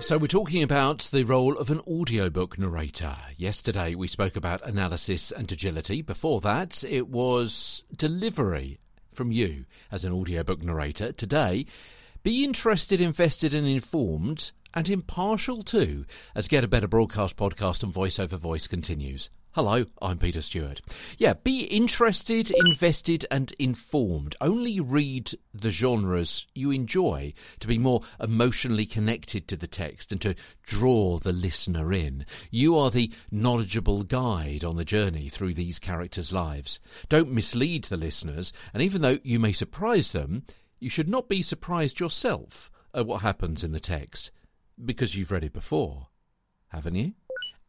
So, we're talking about the role of an audiobook narrator. Yesterday, we spoke about analysis and agility. Before that, it was delivery from you as an audiobook narrator. Today, be interested, invested, and informed, and impartial too, as Get a Better Broadcast podcast and Voice Over Voice continues. Hello, I'm Peter Stewart. Yeah, be interested, invested, and informed. Only read the genres you enjoy to be more emotionally connected to the text and to draw the listener in. You are the knowledgeable guide on the journey through these characters' lives. Don't mislead the listeners, and even though you may surprise them, you should not be surprised yourself at what happens in the text because you've read it before, haven't you?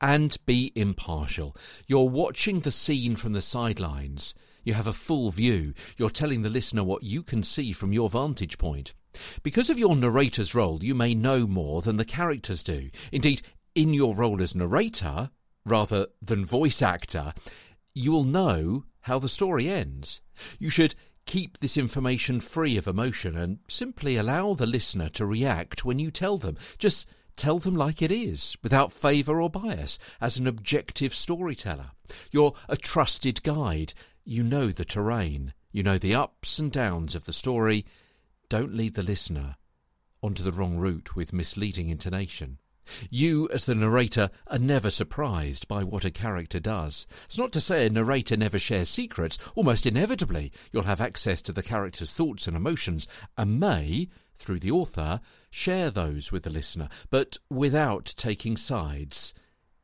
and be impartial. You're watching the scene from the sidelines. You have a full view. You're telling the listener what you can see from your vantage point. Because of your narrator's role, you may know more than the characters do. Indeed, in your role as narrator, rather than voice actor, you will know how the story ends. You should keep this information free of emotion and simply allow the listener to react when you tell them. Just Tell them like it is, without favour or bias, as an objective storyteller. You're a trusted guide. You know the terrain. You know the ups and downs of the story. Don't lead the listener onto the wrong route with misleading intonation. You, as the narrator, are never surprised by what a character does. It's not to say a narrator never shares secrets. Almost inevitably, you'll have access to the character's thoughts and emotions, and may, through the author, share those with the listener, but without taking sides,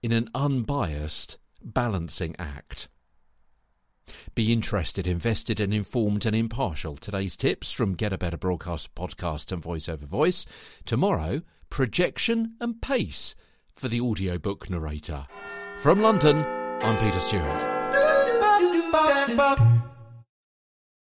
in an unbiased, balancing act. Be interested, invested, and informed and impartial. Today's tips from Get a Better Broadcast podcast and Voice Over Voice. Tomorrow, projection and pace for the audiobook narrator. From London, I'm Peter Stewart.